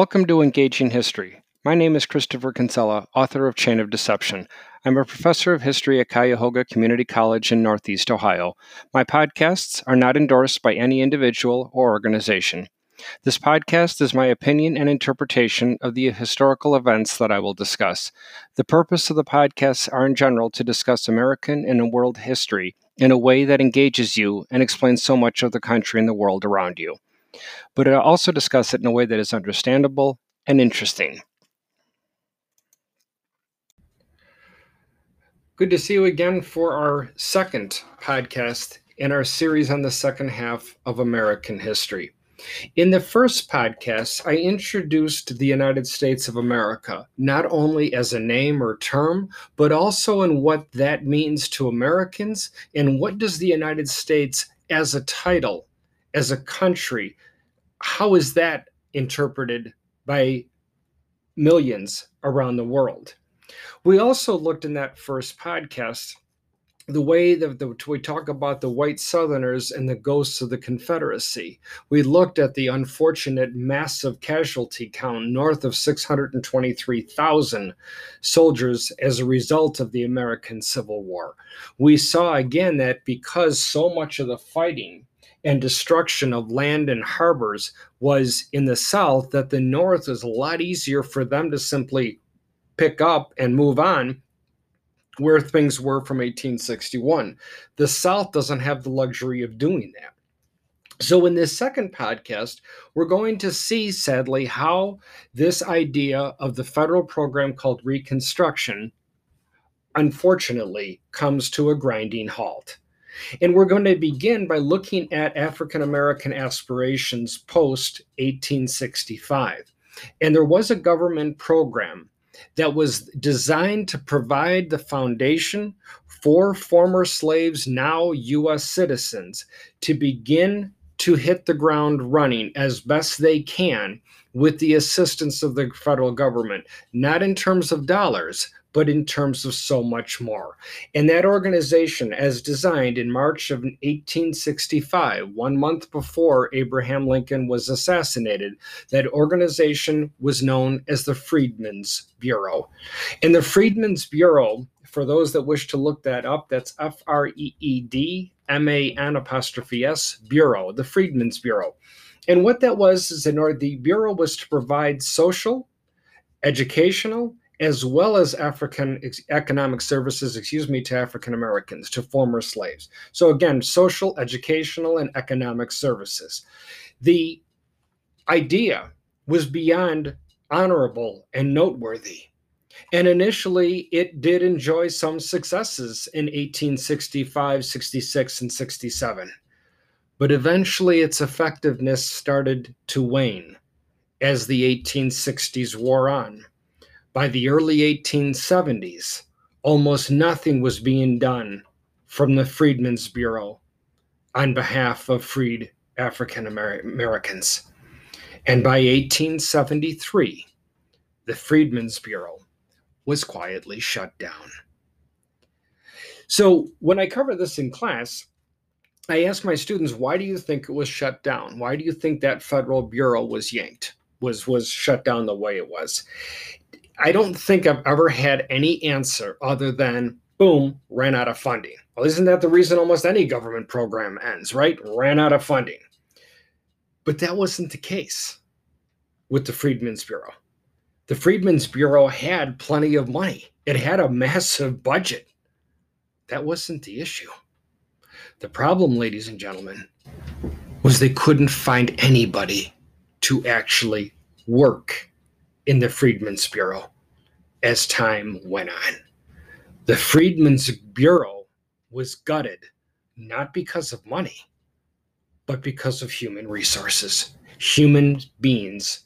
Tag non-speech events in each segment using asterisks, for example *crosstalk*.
Welcome to Engaging History. My name is Christopher Kinsella, author of Chain of Deception. I'm a professor of history at Cuyahoga Community College in Northeast Ohio. My podcasts are not endorsed by any individual or organization. This podcast is my opinion and interpretation of the historical events that I will discuss. The purpose of the podcasts are in general to discuss American and world history in a way that engages you and explains so much of the country and the world around you. But I also discuss it in a way that is understandable and interesting. Good to see you again for our second podcast in our series on the second half of American history. In the first podcast, I introduced the United States of America, not only as a name or term, but also in what that means to Americans and what does the United States as a title, as a country, how is that interpreted by millions around the world? We also looked in that first podcast the way that the, we talk about the white Southerners and the ghosts of the Confederacy. We looked at the unfortunate massive casualty count north of 623,000 soldiers as a result of the American Civil War. We saw again that because so much of the fighting and destruction of land and harbors was in the South, that the North is a lot easier for them to simply pick up and move on where things were from 1861. The South doesn't have the luxury of doing that. So, in this second podcast, we're going to see, sadly, how this idea of the federal program called Reconstruction, unfortunately, comes to a grinding halt. And we're going to begin by looking at African American aspirations post 1865. And there was a government program that was designed to provide the foundation for former slaves, now U.S. citizens, to begin to hit the ground running as best they can with the assistance of the federal government, not in terms of dollars, but in terms of so much more. And that organization, as designed in March of 1865, one month before Abraham Lincoln was assassinated, that organization was known as the Freedmen's Bureau. And the Freedmen's Bureau, for those that wish to look that up, that's F R E E D M A N apostrophe S Bureau, the Freedmen's Bureau. And what that was is in order, the Bureau was to provide social, educational, as well as African economic services, excuse me, to African Americans, to former slaves. So, again, social, educational, and economic services. The idea was beyond honorable and noteworthy. And initially, it did enjoy some successes in 1865, 66, and 67. But eventually, its effectiveness started to wane as the 1860s wore on by the early 1870s, almost nothing was being done from the Freedmen's Bureau on behalf of freed African Americans. And by 1873, the Freedmen's Bureau was quietly shut down. So, when I cover this in class, I ask my students, why do you think it was shut down? Why do you think that federal bureau was yanked, was was shut down the way it was? I don't think I've ever had any answer other than boom, ran out of funding. Well, isn't that the reason almost any government program ends, right? Ran out of funding. But that wasn't the case with the Freedmen's Bureau. The Freedmen's Bureau had plenty of money, it had a massive budget. That wasn't the issue. The problem, ladies and gentlemen, was they couldn't find anybody to actually work in the Freedmen's Bureau as time went on. The Freedmen's Bureau was gutted not because of money, but because of human resources, human beings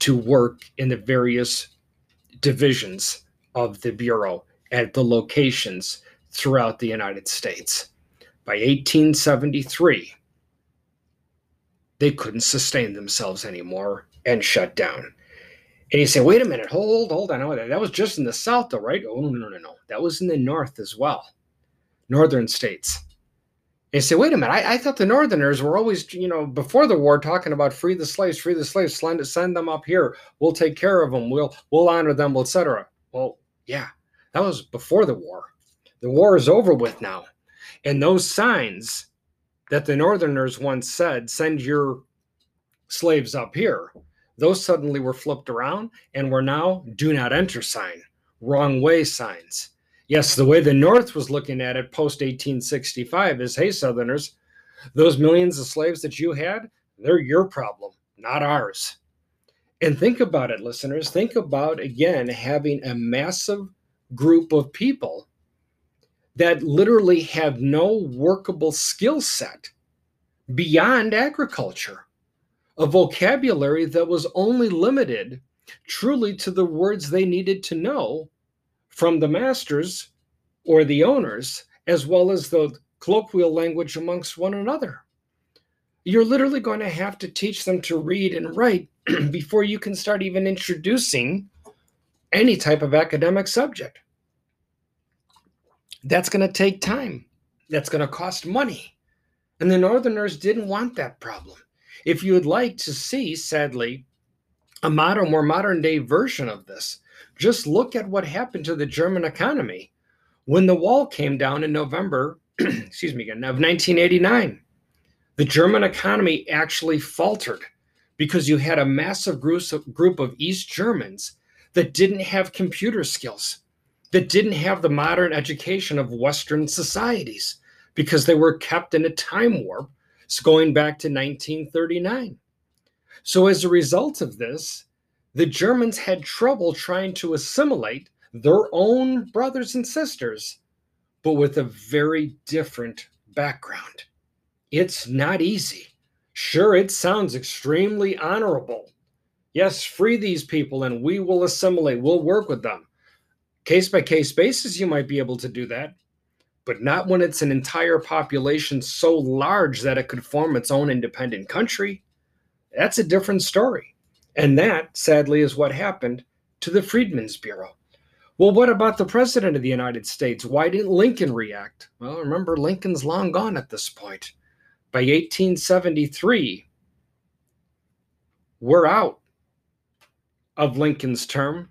to work in the various divisions of the Bureau at the locations throughout the United States. By 1873, they couldn't sustain themselves anymore and shut down. And you say, wait a minute, hold, hold on. That was just in the South, though, right? Oh, no, no, no, no. That was in the North as well, Northern states. And you say, wait a minute, I, I, thought the Northerners were always, you know, before the war talking about free the slaves, free the slaves, send, send them up here. We'll take care of them. We'll we'll honor them, etc. Well, yeah, that was before the war. The war is over with now. And those signs that the Northerners once said, send your slaves up here, those suddenly were flipped around and were now do not enter sign, wrong way signs. Yes, the way the North was looking at it post 1865 is hey, Southerners, those millions of slaves that you had, they're your problem, not ours. And think about it, listeners. Think about again having a massive group of people that literally have no workable skill set beyond agriculture, a vocabulary that was only limited truly to the words they needed to know from the masters or the owners, as well as the colloquial language amongst one another. You're literally going to have to teach them to read and write *clears throat* before you can start even introducing any type of academic subject. That's going to take time. That's going to cost money. And the Northerners didn't want that problem. If you would like to see, sadly, a modern, more modern day version of this, just look at what happened to the German economy when the wall came down in November, *clears throat* excuse me again, of 1989. The German economy actually faltered because you had a massive group of East Germans that didn't have computer skills, that didn't have the modern education of Western societies because they were kept in a time warp going back to 1939. So, as a result of this, the Germans had trouble trying to assimilate their own brothers and sisters, but with a very different background. It's not easy. Sure, it sounds extremely honorable. Yes, free these people and we will assimilate, we'll work with them. Case by case basis, you might be able to do that, but not when it's an entire population so large that it could form its own independent country. That's a different story. And that, sadly, is what happened to the Freedmen's Bureau. Well, what about the President of the United States? Why didn't Lincoln react? Well, remember, Lincoln's long gone at this point. By 1873, we're out of Lincoln's term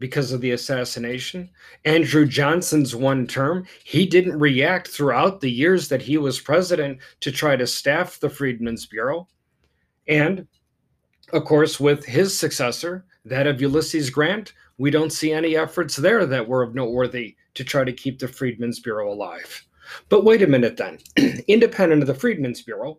because of the assassination. Andrew Johnson's one term, he didn't react throughout the years that he was president to try to staff the Freedmen's Bureau. And of course, with his successor, that of Ulysses Grant, we don't see any efforts there that were of noteworthy to try to keep the Freedmen's Bureau alive. But wait a minute then. *clears throat* Independent of the Freedmen's Bureau,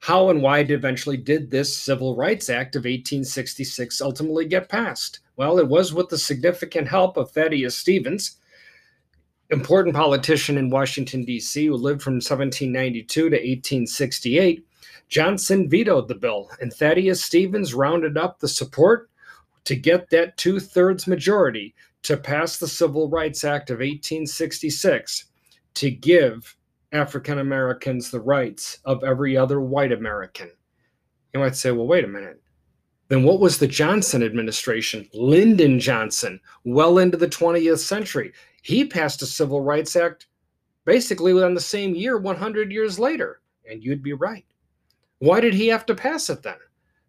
how and why eventually did this Civil Rights Act of 1866 ultimately get passed? Well, it was with the significant help of Thaddeus Stevens, important politician in Washington, D.C., who lived from 1792 to 1868 Johnson vetoed the bill, and Thaddeus Stevens rounded up the support to get that two thirds majority to pass the Civil Rights Act of 1866 to give African Americans the rights of every other white American. You might say, well, wait a minute. Then what was the Johnson administration? Lyndon Johnson, well into the 20th century. He passed a Civil Rights Act basically within the same year, 100 years later. And you'd be right. Why did he have to pass it then?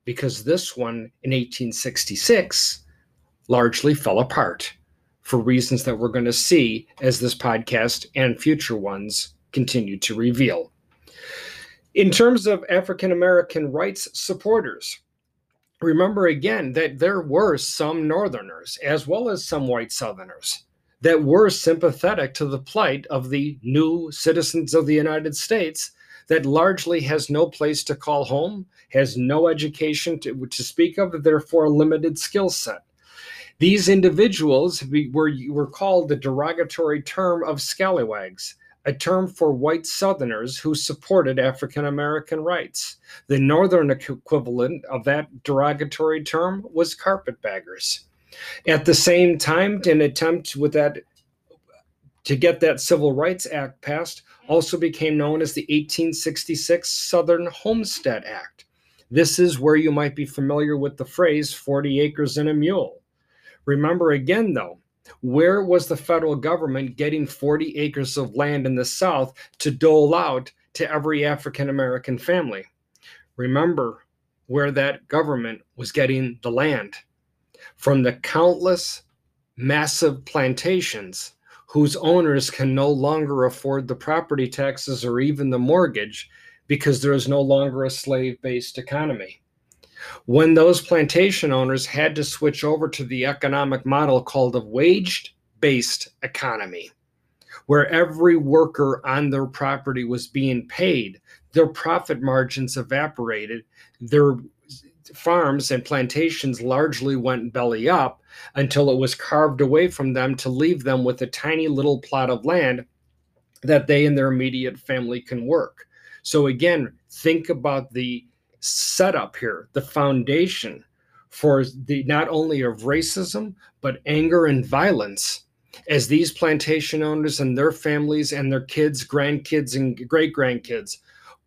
Because this one in 1866 largely fell apart for reasons that we're going to see as this podcast and future ones continue to reveal. In terms of African American rights supporters, remember again that there were some Northerners as well as some white Southerners that were sympathetic to the plight of the new citizens of the United States that largely has no place to call home, has no education to, to speak of, therefore a limited skill set. These individuals were, were called the derogatory term of scallywags, a term for white Southerners who supported African American rights. The Northern equivalent of that derogatory term was carpetbaggers. At the same time, an attempt with that to get that Civil Rights Act passed also became known as the 1866 Southern Homestead Act. This is where you might be familiar with the phrase 40 acres and a mule. Remember again, though, Where was the federal government getting 40 acres of land in the South to dole out to every African American family? Remember where that government was getting the land from the countless massive plantations whose owners can no longer afford the property taxes or even the mortgage because there is no longer a slave based economy. When those plantation owners had to switch over to the economic model called a wage based economy, where every worker on their property was being paid, their profit margins evaporated, their farms and plantations largely went belly up until it was carved away from them to leave them with a tiny little plot of land that they and their immediate family can work. So, again, think about the setup here, the foundation for the not only of racism, but anger and violence as these plantation owners and their families and their kids, grandkids, and great grandkids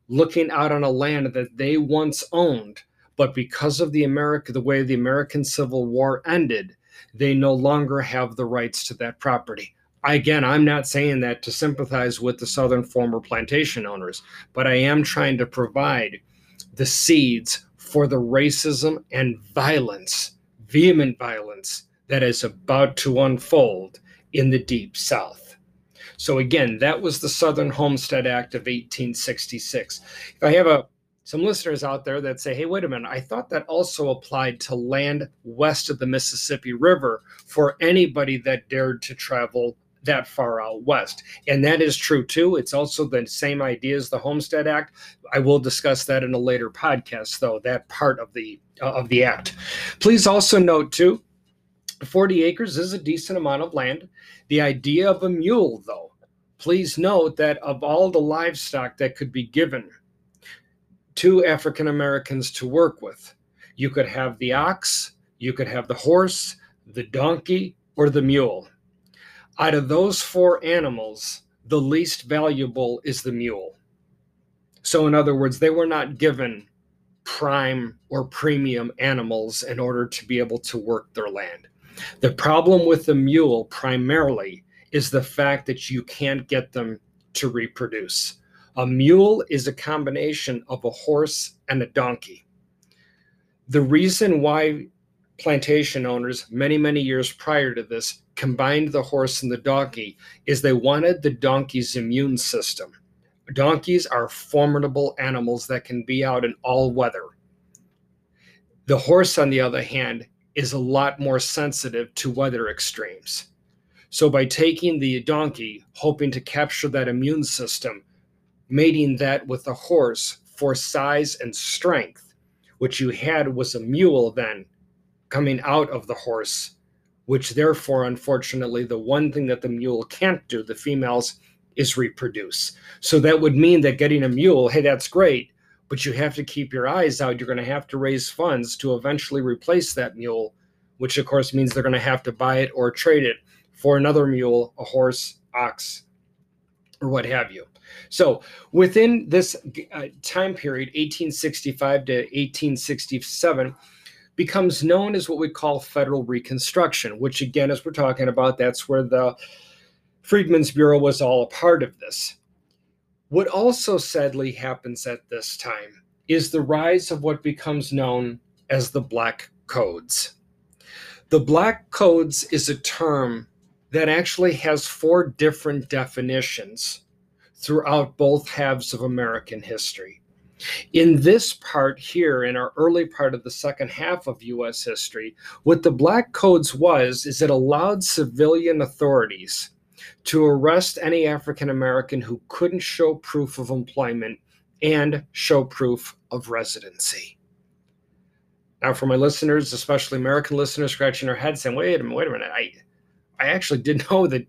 looking out on a land that they once owned but because of the America, the way the American Civil War ended, they no longer have the rights to that property. Again, I'm not saying that to sympathize with the Southern former plantation owners, but I am trying to provide the seeds for the racism and violence, vehement violence, that is about to unfold in the Deep South. So, again, that was the Southern Homestead Act of 1866. If I have a some listeners out there that say, hey, wait a minute, I thought that also applied to land west of the Mississippi River for anybody that dared to travel that far out west. And that is true too. It's also the same idea as the Homestead Act. I will discuss that in a later podcast, though, that part of the uh, of the act. Please also note too, 40 acres is a decent amount of land. The idea of a mule, though, please note that of all the livestock that could be given to African Americans to work with. You could have the ox, you could have the horse, the donkey, or the mule. Out of those four animals, the least valuable is the mule. So, in other words, they were not given prime or premium animals in order to be able to work their land. The problem with the mule primarily is the fact that you can't get them to reproduce. A mule is a combination of a horse and a donkey. The reason why plantation owners, many, many years prior to this, combined the horse and the donkey is they wanted the donkey's immune system. Donkeys are formidable animals that can be out in all weather. The horse, on the other hand, is a lot more sensitive to weather extremes. So, by taking the donkey, hoping to capture that immune system, mating that with a horse for size and strength. What you had was a mule then coming out of the horse, which therefore, unfortunately, the one thing that the mule can't do, the females, is reproduce. So that would mean that getting a mule, hey, that's great, but you have to keep your eyes out. You're going to have to raise funds to eventually replace that mule, which of course means they're going to have to buy it or trade it for another mule, a horse, ox, or what have you. So within this uh, time period, 1865 to 1867, becomes known as what we call federal reconstruction, which again, as we're talking about, that's where the Freedmen's Bureau was all a part of this. What also sadly happens at this time is the rise of what becomes known as the Black Codes. The Black Codes is a term that actually has four different definitions throughout both halves of American history. In this part here, in our early part of the second half of US history, what the Black Codes was is it allowed civilian authorities to arrest any African American who couldn't show proof of employment and show proof of residency. Now, for my listeners, especially American listeners, scratching their heads saying, wait a minute, wait a minute, I, I actually didn't *laughs* know that,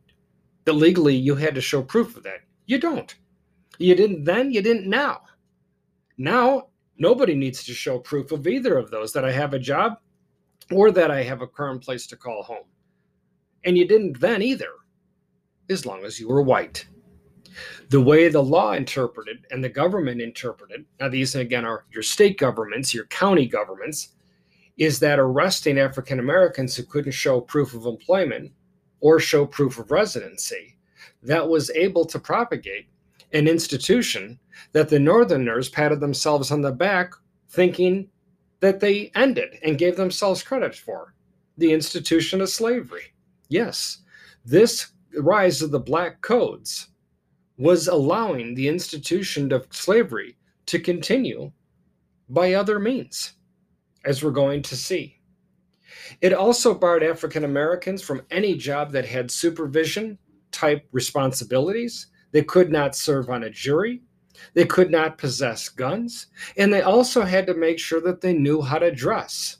that legally you had to show proof of that. You don't. You didn't then, you didn't now. Now, nobody needs to show proof of either of those that I have a job or that I have a current place to call home. And you didn't then either, as long as you were white. The way the law interpreted and the government interpreted, now these again are your state governments, your county governments, is that arresting African Americans who couldn't show proof of employment or show proof of residency that was able to propagate an institution that the Northerners patted themselves on the back, thinking that they ended and gave themselves credit for the institution of slavery. Yes, this rise of the Black Codes was allowing the institution of slavery to continue by other means, as we're going to see. It also barred African Americans from any job that had supervision type responsibilities. They could not serve on a jury. They could not possess guns. And they also had to make sure that they knew how to dress.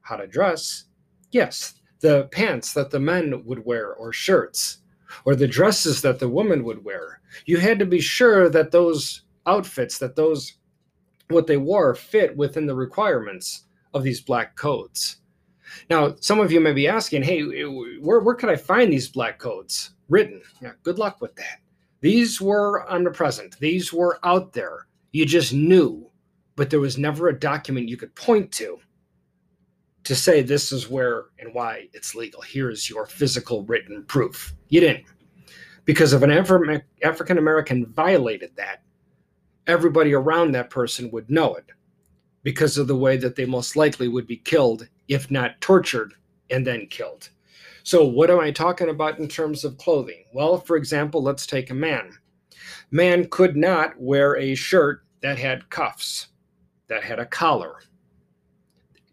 How to dress? Yes, the pants that the men would wear or shirts or the dresses that the women would wear. You had to be sure that those outfits, that those what they wore fit within the requirements of these black codes. Now, some of you may be asking, hey, where, where could I find these black codes written? Yeah, good luck with that. These were omnipresent, these were out there. You just knew, but there was never a document you could point to to say this is where and why it's legal. Here's your physical written proof. You didn't. Because if an African American violated that, everybody around that person would know it because of the way that they most likely would be killed, if not tortured and then killed. So, what am I talking about in terms of clothing? Well, for example, let's take a man. Man could not wear a shirt that had cuffs, that had a collar,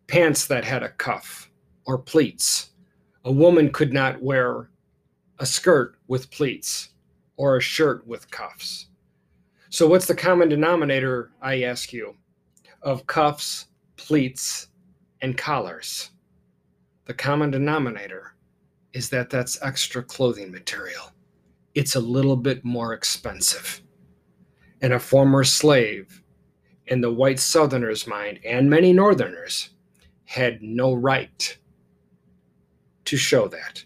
pants that had a cuff or pleats. A woman could not wear a skirt with pleats or a shirt with cuffs. So, what's the common denominator, I ask you, of cuffs, pleats, and collars? The common denominator is that that's extra clothing material. It's a little bit more expensive. And a former slave in the white Southerners' mind, and many Northerners, had no right to show that,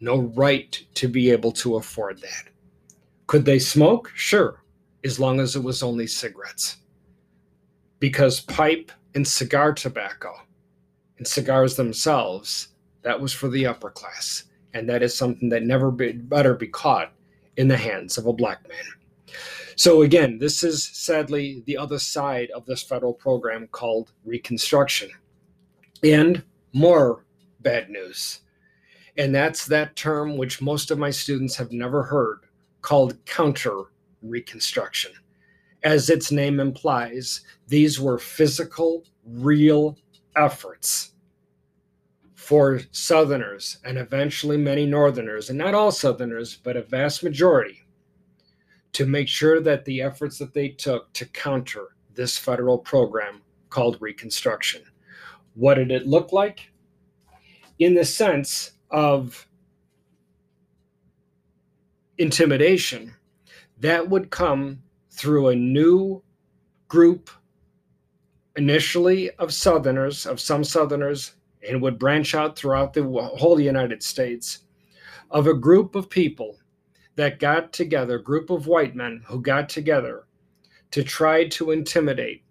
no right to be able to afford that. Could they smoke? Sure, as long as it was only cigarettes. Because pipe and cigar tobacco and cigars themselves, that was for the upper class. And that is something that never be, better be caught in the hands of a black man. So, again, this is sadly the other side of this federal program called Reconstruction. And more bad news. And that's that term which most of my students have never heard called counter reconstruction. As its name implies, these were physical, real efforts for Southerners and eventually many Northerners, and not all Southerners, but a vast majority, to make sure that the efforts that they took to counter this federal program called Reconstruction what did it look like? In the sense of intimidation, that would come through a new group, initially of Southerners, of some Southerners, and would branch out throughout the whole United States, of a group of people that got together, group of white men who got together to try to intimidate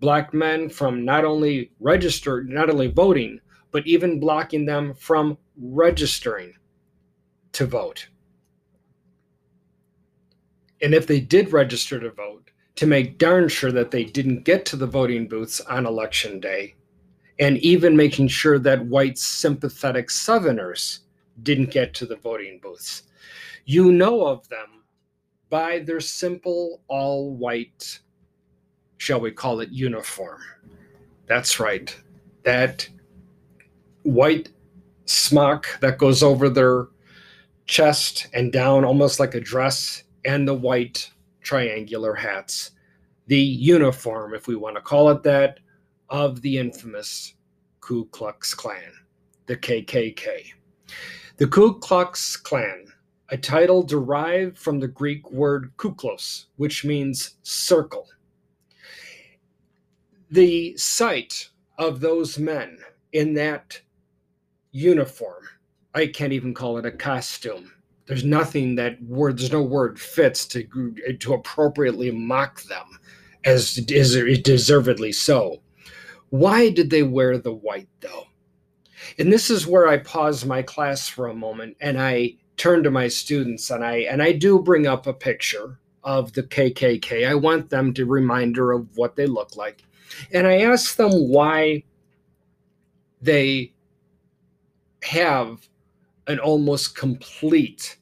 black men from not only register, not only voting, but even blocking them from registering to vote. And if they did register to vote, to make darn sure that they didn't get to the voting booths on election day, and even making sure that white sympathetic Southerners didn't get to the voting booths. You know of them by their simple all white shall we call it, uniform. That's right. That white smock that goes over their chest and down almost like a dress, and the white triangular hats. The uniform, if we want to call it that, of the infamous Ku Klux Klan, the KKK. The Ku Klux Klan, a title derived from the Greek word kuklos, which means circle the sight of those men in that uniform, I can't even call it a costume. There's nothing that word, there's no word fits to to appropriately mock them, as is deservedly so. Why did they wear the white though? And this is where I pause my class for a moment and I turn to my students and I and I do bring up a picture of the KKK. I want them to reminder of what they look like. And I ask them why they have an almost complete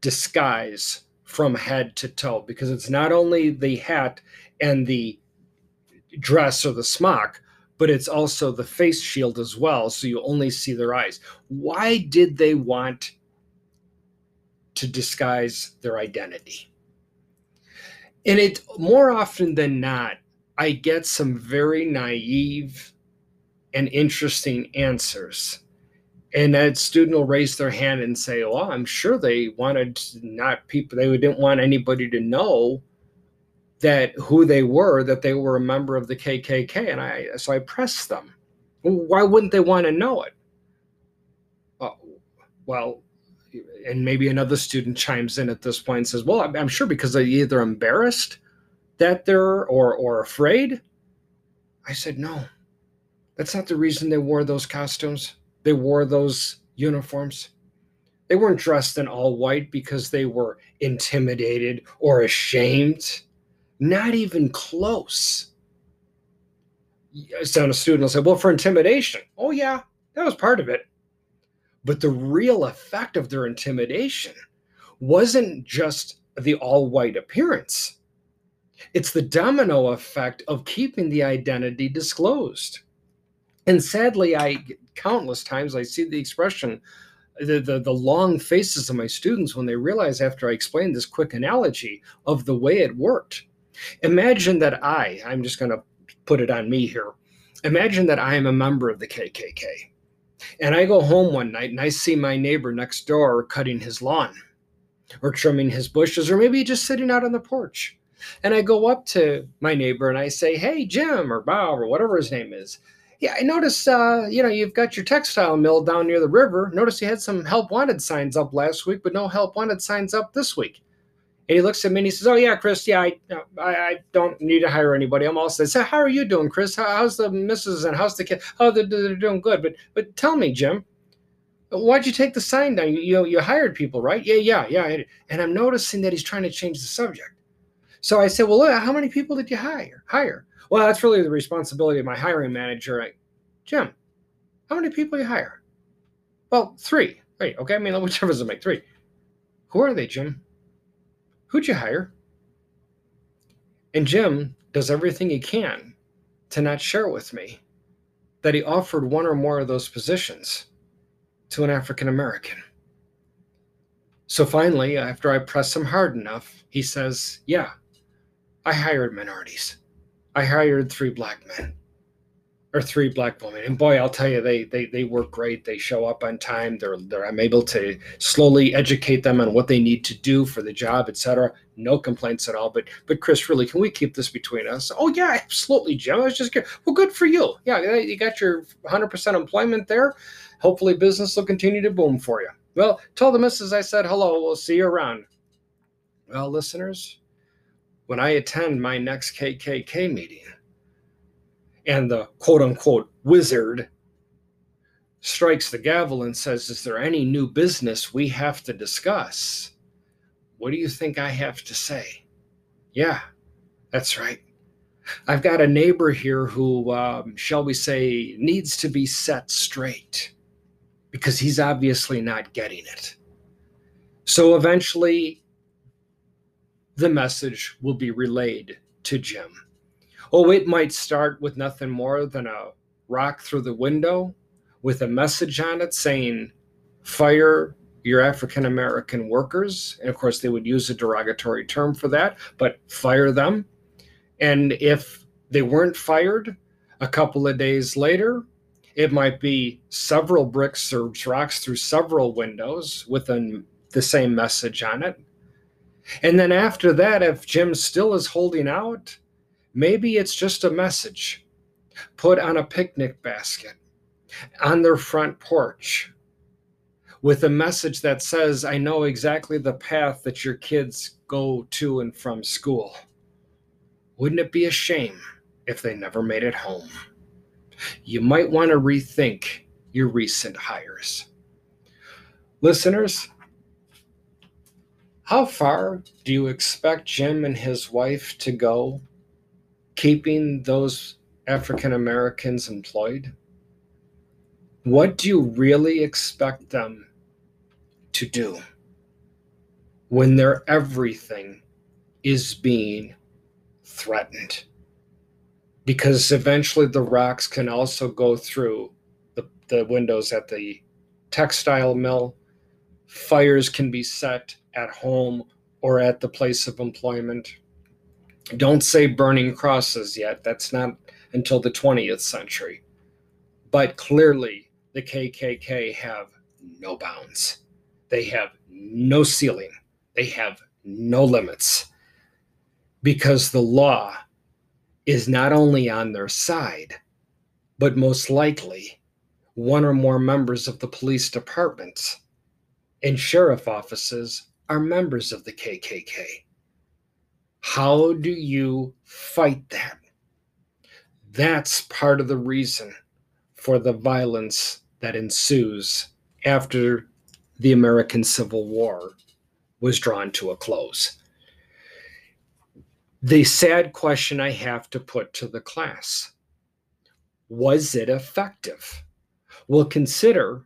disguise from head to toe because it's not only the hat and the dress or the smock, but it's also the face shield as well. So you only see their eyes. Why did they want to disguise their identity? And it more often than not, I get some very naive and interesting answers. And that student will raise their hand and say, Well, I'm sure they wanted not people, they didn't want anybody to know that who they were, that they were a member of the KKK. And I, so I pressed them. Why wouldn't they want to know it? Uh, well, and maybe another student chimes in at this point and says, Well, I'm, I'm sure because they're either embarrassed that they're or or afraid. I said, No, that's not the reason they wore those costumes. They wore those uniforms. They weren't dressed in all white because they were intimidated or ashamed. Not even close. So a student will say, Well, for intimidation. Oh, yeah, that was part of it. But the real effect of their intimidation wasn't just the all white appearance, it's the domino effect of keeping the identity disclosed. And sadly, I countless times I see the expression, the, the, the long faces of my students when they realize after I explain this quick analogy of the way it worked. Imagine that I, I'm just going to put it on me here. Imagine that I am a member of the KKK. And I go home one night and I see my neighbor next door cutting his lawn or trimming his bushes or maybe just sitting out on the porch. And I go up to my neighbor and I say, Hey, Jim or Bob or whatever his name is. Yeah, I notice, uh, you know, you've got your textile mill down near the river. Notice you had some help wanted signs up last week, but no help wanted signs up this week. And he looks at me and he says, "Oh yeah, Chris. Yeah, I, I, I don't need to hire anybody. I'm all set." So how are you doing, Chris? How, how's the missus and how's the kid? Oh, they're, they're doing good. But but tell me, Jim, why'd you take the sign down? You you, you hired people, right? Yeah, yeah, yeah. And I'm noticing that he's trying to change the subject. So I said, "Well, look, how many people did you hire? Hire? Well, that's really the responsibility of my hiring manager, I, Jim. How many people you hire? Well, three. Wait, okay. I mean, whichever doesn't make three. Who are they, Jim? Who'd you hire? And Jim does everything he can to not share with me that he offered one or more of those positions to an African American. So finally, after I press him hard enough, he says, Yeah, I hired minorities. I hired three black men or three black women. And boy, I'll tell you, they they they work great. They show up on time. They're they're I'm able to slowly educate them on what they need to do for the job, etc. No complaints at all. But but Chris, really, can we keep this between us? Oh yeah, absolutely, Jim. I was just good. Well, good for you. Yeah, you got your 100% employment there. Hopefully, business will continue to boom for you. Well, tell the missus I said hello. We'll see you around. Well, listeners, when I attend my next KKK meeting and the quote unquote wizard strikes the gavel and says, Is there any new business we have to discuss? What do you think I have to say? Yeah, that's right. I've got a neighbor here who, um, shall we say, needs to be set straight because he's obviously not getting it. So eventually, the message will be relayed to Jim. Oh, it might start with nothing more than a rock through the window with a message on it saying, fire your African American workers. And of course, they would use a derogatory term for that, but fire them. And if they weren't fired a couple of days later, it might be several bricks or rocks through several windows with an, the same message on it. And then after that, if Jim still is holding out, Maybe it's just a message put on a picnic basket on their front porch with a message that says, I know exactly the path that your kids go to and from school. Wouldn't it be a shame if they never made it home? You might want to rethink your recent hires. Listeners, how far do you expect Jim and his wife to go keeping those African Americans employed? What do you really expect them to do when their everything is being threatened? Because eventually the rocks can also go through the, the windows at the textile mill. Fires can be set at home or at the place of employment. Don't say burning crosses yet. That's not until the 20th century. But clearly, the KKK have no bounds. They have no ceiling. They have no limits. Because the law is not only on their side, but most likely one or more members of the police departments and sheriff offices are members of the KKK. How do you fight that? That's part of the reason for the violence that ensues after the American Civil War was drawn to a close. The sad question I have to put to the class was it effective? Well, consider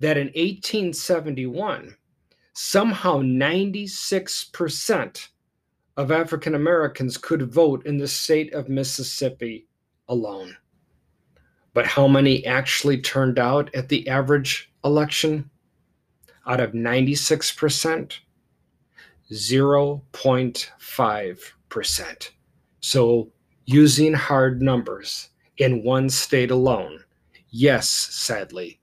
that in 1871, somehow 96% of African Americans could vote in the state of Mississippi alone. But how many actually turned out at the average election? Out of 96%, 0.5%. So, using hard numbers in one state alone, yes, sadly,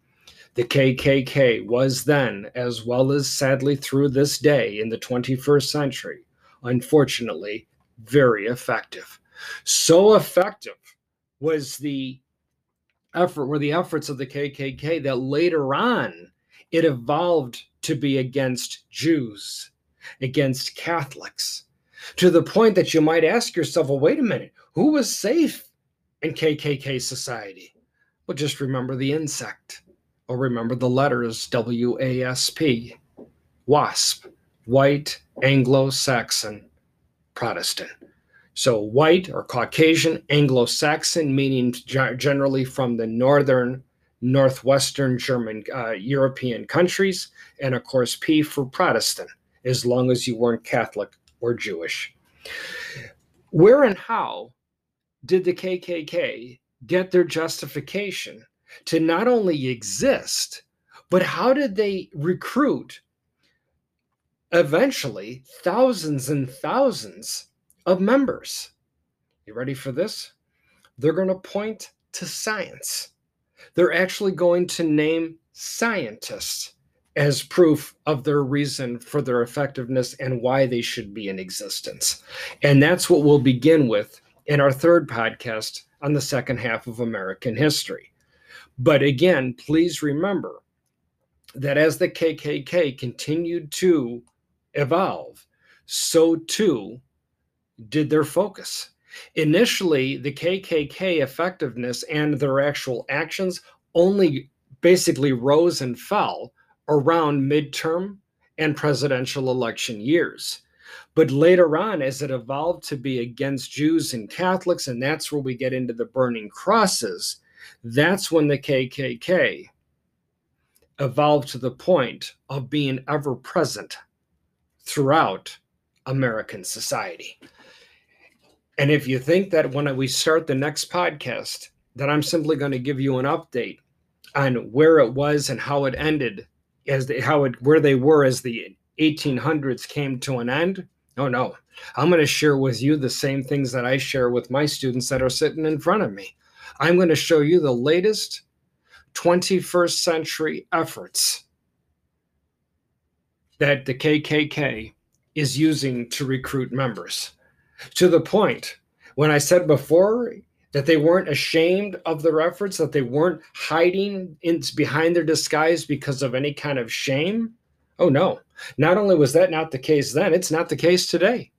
the KKK was then, as well as sadly through this day in the 21st century, unfortunately, very effective. So effective was the effort, were the efforts of the KKK that later on it evolved to be against Jews, against Catholics, to the point that you might ask yourself, well, wait a minute, who was safe in KKK society? Well, just remember the insect, or remember the letters W A S P, WASP white, Anglo Saxon, Protestant. So, white or Caucasian, Anglo Saxon, meaning generally from the northern, northwestern German, uh, European countries. And of course, P for Protestant, as long as you weren't Catholic or Jewish. Where and how did the KKK get their justification to not only exist, but how did they recruit eventually thousands and thousands of members. You ready for this? They're going to point to science. They're actually going to name scientists as proof of their reason for their effectiveness and why they should be in existence. And that's what we'll begin with in our third podcast on the second half of American history. But again, please remember that as the KKK continued to evolve, so too did their focus. Initially, the KKK effectiveness and their actual actions only basically rose and fell around midterm and presidential election years. But later on, as it evolved to be against Jews and Catholics, and that's where we get into the burning crosses, that's when the KKK evolved to the point of being ever present throughout American society. And if you think that when we start the next podcast, that I'm simply going to give you an update on where it was and how it ended, as the, how it where they were as the 1800s came to an end. Oh no, I'm going to share with you the same things that I share with my students that are sitting in front of me. I'm going to show you the latest 21st century efforts that the KKK is using to recruit members. To the point when I said before that they weren't ashamed of their efforts, that they weren't hiding in, behind their disguise because of any kind of shame. Oh no. Not only was that not the case then, it's not the case today.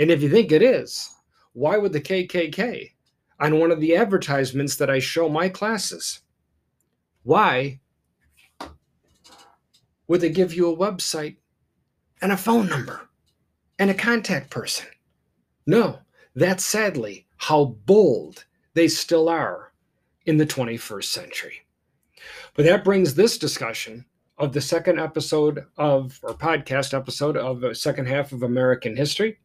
And if you think it is, why would the KKK on one of the advertisements that I show my classes Why would they give you a website and a phone number and a contact person? No, that's sadly how bold they still are in the 21st century. But that brings this discussion of the second episode of, or podcast episode of the second half of American history.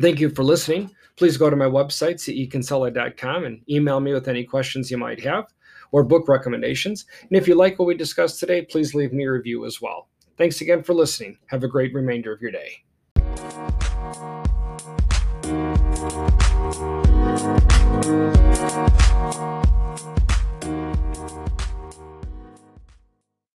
Thank you for listening. Please go to my website, cekinsella.com, and email me with any questions you might have or book recommendations. And if you like what we discussed today, please leave me a review as well. Thanks again for listening. Have a great remainder of your day.